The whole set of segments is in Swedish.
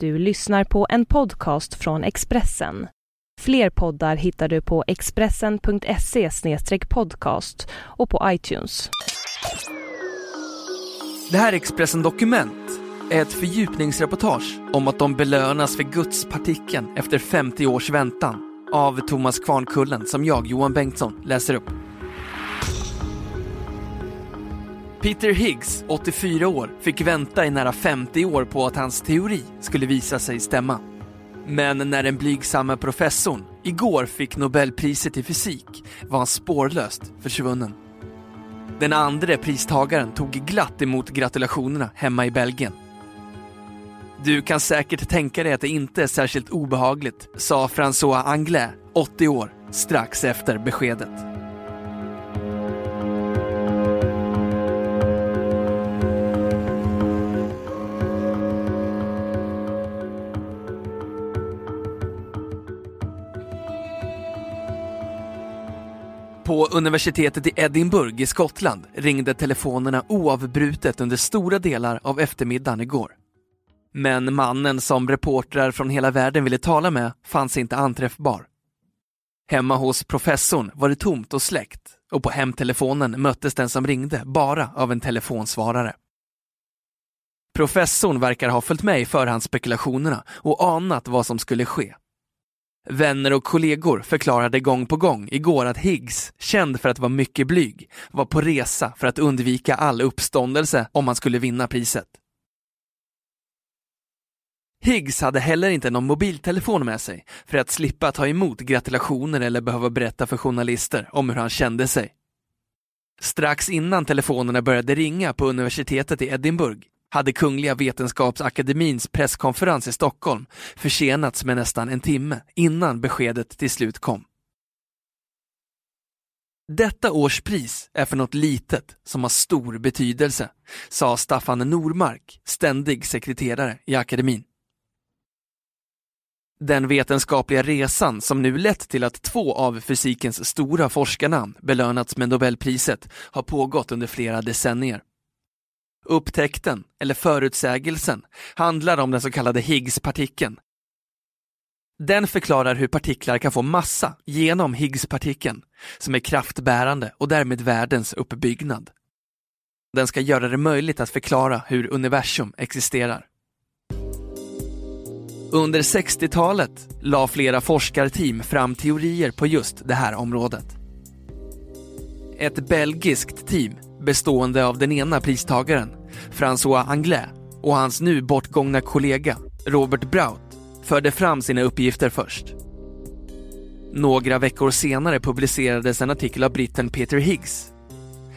Du lyssnar på en podcast från Expressen. Fler poddar hittar du på expressen.se podcast och på iTunes. Det här är Expressen Dokument är ett fördjupningsreportage om att de belönas för gudspartikeln efter 50 års väntan av Thomas Kvarnkullen som jag, Johan Bengtsson, läser upp. Peter Higgs, 84 år, fick vänta i nära 50 år på att hans teori skulle visa sig stämma. Men när den blygsamma professorn igår fick Nobelpriset i fysik var han spårlöst försvunnen. Den andra pristagaren tog glatt emot gratulationerna hemma i Belgien. Du kan säkert tänka dig att det inte är särskilt obehagligt, sa François Anglais, 80 år, strax efter beskedet. På universitetet i Edinburgh i Skottland ringde telefonerna oavbrutet under stora delar av eftermiddagen igår. Men mannen som reportrar från hela världen ville tala med fanns inte anträffbar. Hemma hos professorn var det tomt och släckt och på hemtelefonen möttes den som ringde bara av en telefonsvarare. Professorn verkar ha följt med i förhandsspekulationerna och anat vad som skulle ske. Vänner och kollegor förklarade gång på gång igår att Higgs, känd för att vara mycket blyg, var på resa för att undvika all uppståndelse om han skulle vinna priset. Higgs hade heller inte någon mobiltelefon med sig för att slippa ta emot gratulationer eller behöva berätta för journalister om hur han kände sig. Strax innan telefonerna började ringa på universitetet i Edinburgh hade Kungliga Vetenskapsakademins presskonferens i Stockholm försenats med nästan en timme innan beskedet till slut kom. Detta års pris är för något litet som har stor betydelse, sa Staffan Normark, ständig sekreterare i akademin. Den vetenskapliga resan som nu lett till att två av fysikens stora forskarnamn belönats med Nobelpriset har pågått under flera decennier. Upptäckten, eller förutsägelsen, handlar om den så kallade Higgspartikeln. Den förklarar hur partiklar kan få massa genom Higgspartikeln, som är kraftbärande och därmed världens uppbyggnad. Den ska göra det möjligt att förklara hur universum existerar. Under 60-talet la flera forskarteam fram teorier på just det här området. Ett belgiskt team bestående av den ena pristagaren, François Anglais, och hans nu bortgångna kollega, Robert Braut, förde fram sina uppgifter först. Några veckor senare publicerades en artikel av britten Peter Higgs.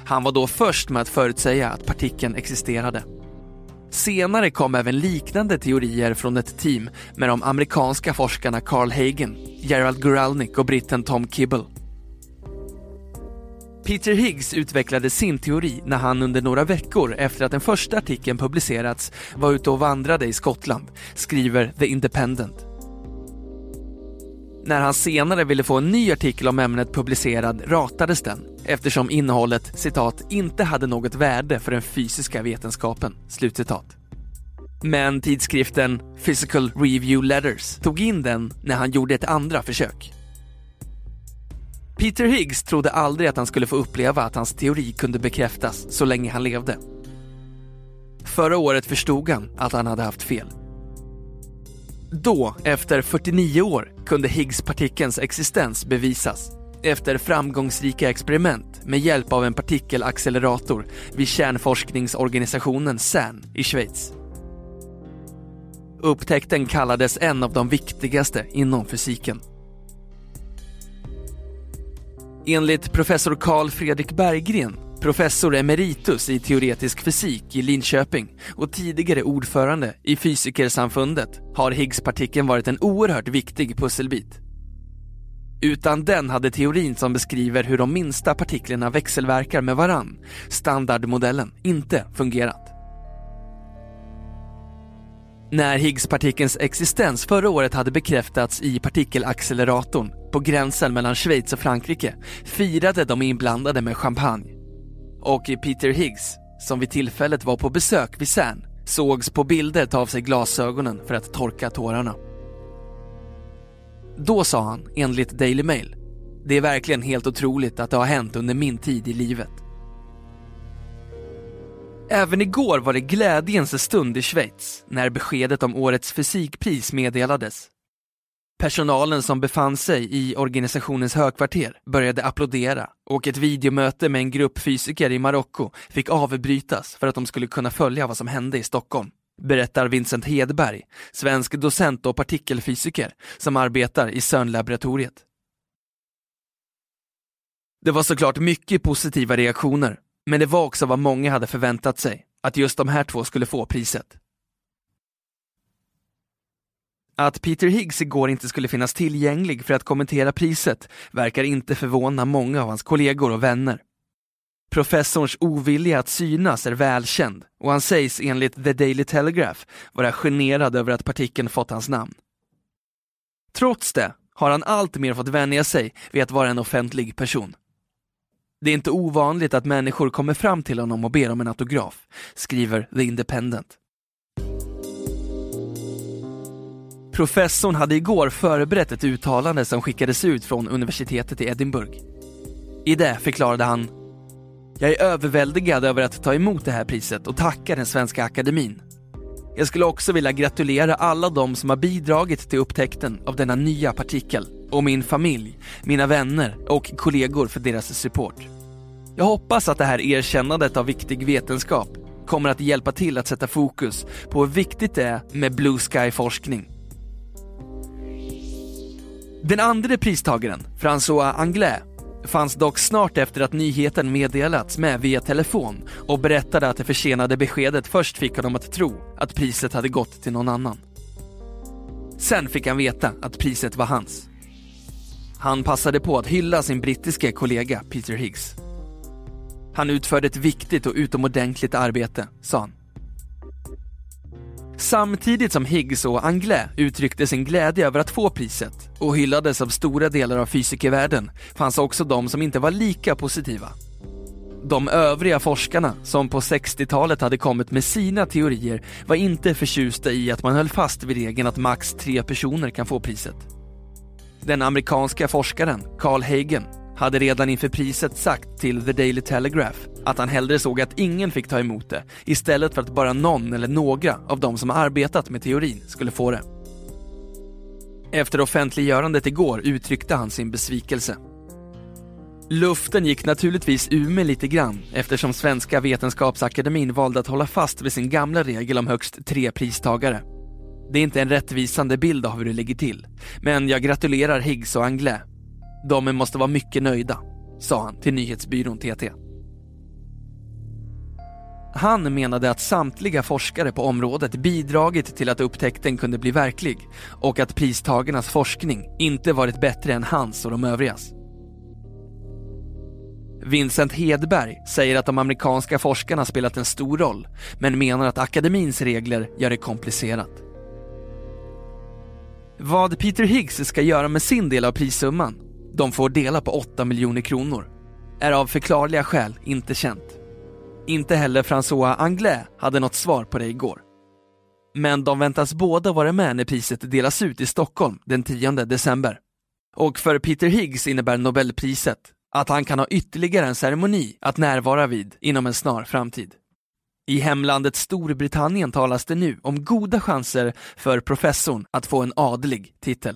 Han var då först med att förutsäga att partikeln existerade. Senare kom även liknande teorier från ett team med de amerikanska forskarna Carl Hagen, Gerald Guralnick och britten Tom Kibble. Peter Higgs utvecklade sin teori när han under några veckor efter att den första artikeln publicerats var ute och vandrade i Skottland, skriver The Independent. När han senare ville få en ny artikel om ämnet publicerad ratades den eftersom innehållet citat “inte hade något värde för den fysiska vetenskapen”. Slutcitat. Men tidskriften Physical Review Letters tog in den när han gjorde ett andra försök. Peter Higgs trodde aldrig att han skulle få uppleva att hans teori kunde bekräftas så länge han levde. Förra året förstod han att han hade haft fel. Då, efter 49 år, kunde Higgs-partikelns existens bevisas efter framgångsrika experiment med hjälp av en partikelaccelerator vid kärnforskningsorganisationen CERN i Schweiz. Upptäckten kallades en av de viktigaste inom fysiken. Enligt professor Carl Fredrik Berggren, professor emeritus i teoretisk fysik i Linköping och tidigare ordförande i Fysikersamfundet, har Higgspartikeln varit en oerhört viktig pusselbit. Utan den hade teorin som beskriver hur de minsta partiklarna växelverkar med varann, standardmodellen, inte fungerat. När Higgspartikelns existens förra året hade bekräftats i partikelacceleratorn på gränsen mellan Schweiz och Frankrike firade de inblandade med champagne. Och Peter Higgs, som vid tillfället var på besök vid CERN, sågs på bilder ta av sig glasögonen för att torka tårarna. Då sa han, enligt Daily Mail, det är verkligen helt otroligt att det har hänt under min tid i livet. Även igår var det glädjens stund i Schweiz när beskedet om årets fysikpris meddelades. Personalen som befann sig i organisationens högkvarter började applådera och ett videomöte med en grupp fysiker i Marocko fick avbrytas för att de skulle kunna följa vad som hände i Stockholm. Berättar Vincent Hedberg, svensk docent och partikelfysiker som arbetar i CERN-laboratoriet. Det var såklart mycket positiva reaktioner, men det var också vad många hade förväntat sig, att just de här två skulle få priset. Att Peter Higgs igår inte skulle finnas tillgänglig för att kommentera priset verkar inte förvåna många av hans kollegor och vänner. Professorns ovilja att synas är välkänd och han sägs enligt The Daily Telegraph vara generad över att partikeln fått hans namn. Trots det har han alltmer fått vänja sig vid att vara en offentlig person. Det är inte ovanligt att människor kommer fram till honom och ber om en autograf, skriver The Independent. Professorn hade igår förberett ett uttalande som skickades ut från universitetet i Edinburgh. I det förklarade han Jag är överväldigad över att ta emot det här priset och tacka den svenska akademin. Jag skulle också vilja gratulera alla de som har bidragit till upptäckten av denna nya partikel och min familj, mina vänner och kollegor för deras support. Jag hoppas att det här erkännandet av viktig vetenskap kommer att hjälpa till att sätta fokus på hur viktigt det är med Blue Sky-forskning den andra pristagaren, François Anglais, fanns dock snart efter att nyheten meddelats med via telefon och berättade att det försenade beskedet först fick honom att tro att priset hade gått till någon annan. Sen fick han veta att priset var hans. Han passade på att hylla sin brittiske kollega Peter Higgs. Han utförde ett viktigt och utomordentligt arbete, sa han. Samtidigt som Higgs och Anglais uttryckte sin glädje över att få priset och hyllades av stora delar av fysikervärlden fanns också de som inte var lika positiva. De övriga forskarna som på 60-talet hade kommit med sina teorier var inte förtjusta i att man höll fast vid regeln att max tre personer kan få priset. Den amerikanska forskaren Carl Hagen hade redan inför priset sagt till The Daily Telegraph att han hellre såg att ingen fick ta emot det istället för att bara någon eller några av de som arbetat med teorin skulle få det. Efter offentliggörandet igår uttryckte han sin besvikelse. Luften gick naturligtvis ur mig lite grann eftersom Svenska Vetenskapsakademin valde att hålla fast vid sin gamla regel om högst tre pristagare. Det är inte en rättvisande bild av hur det ligger till, men jag gratulerar Higgs och Anglais de måste vara mycket nöjda, sa han till nyhetsbyrån TT. Han menade att samtliga forskare på området bidragit till att upptäckten kunde bli verklig och att pristagarnas forskning inte varit bättre än hans och de övrigas. Vincent Hedberg säger att de amerikanska forskarna spelat en stor roll men menar att akademins regler gör det komplicerat. Vad Peter Higgs ska göra med sin del av prissumman de får dela på 8 miljoner kronor, är av förklarliga skäl inte känt. Inte heller François Anglais hade något svar på det igår. Men de väntas båda vara med när priset delas ut i Stockholm den 10 december. Och för Peter Higgs innebär Nobelpriset att han kan ha ytterligare en ceremoni att närvara vid inom en snar framtid. I hemlandet Storbritannien talas det nu om goda chanser för professorn att få en adlig titel.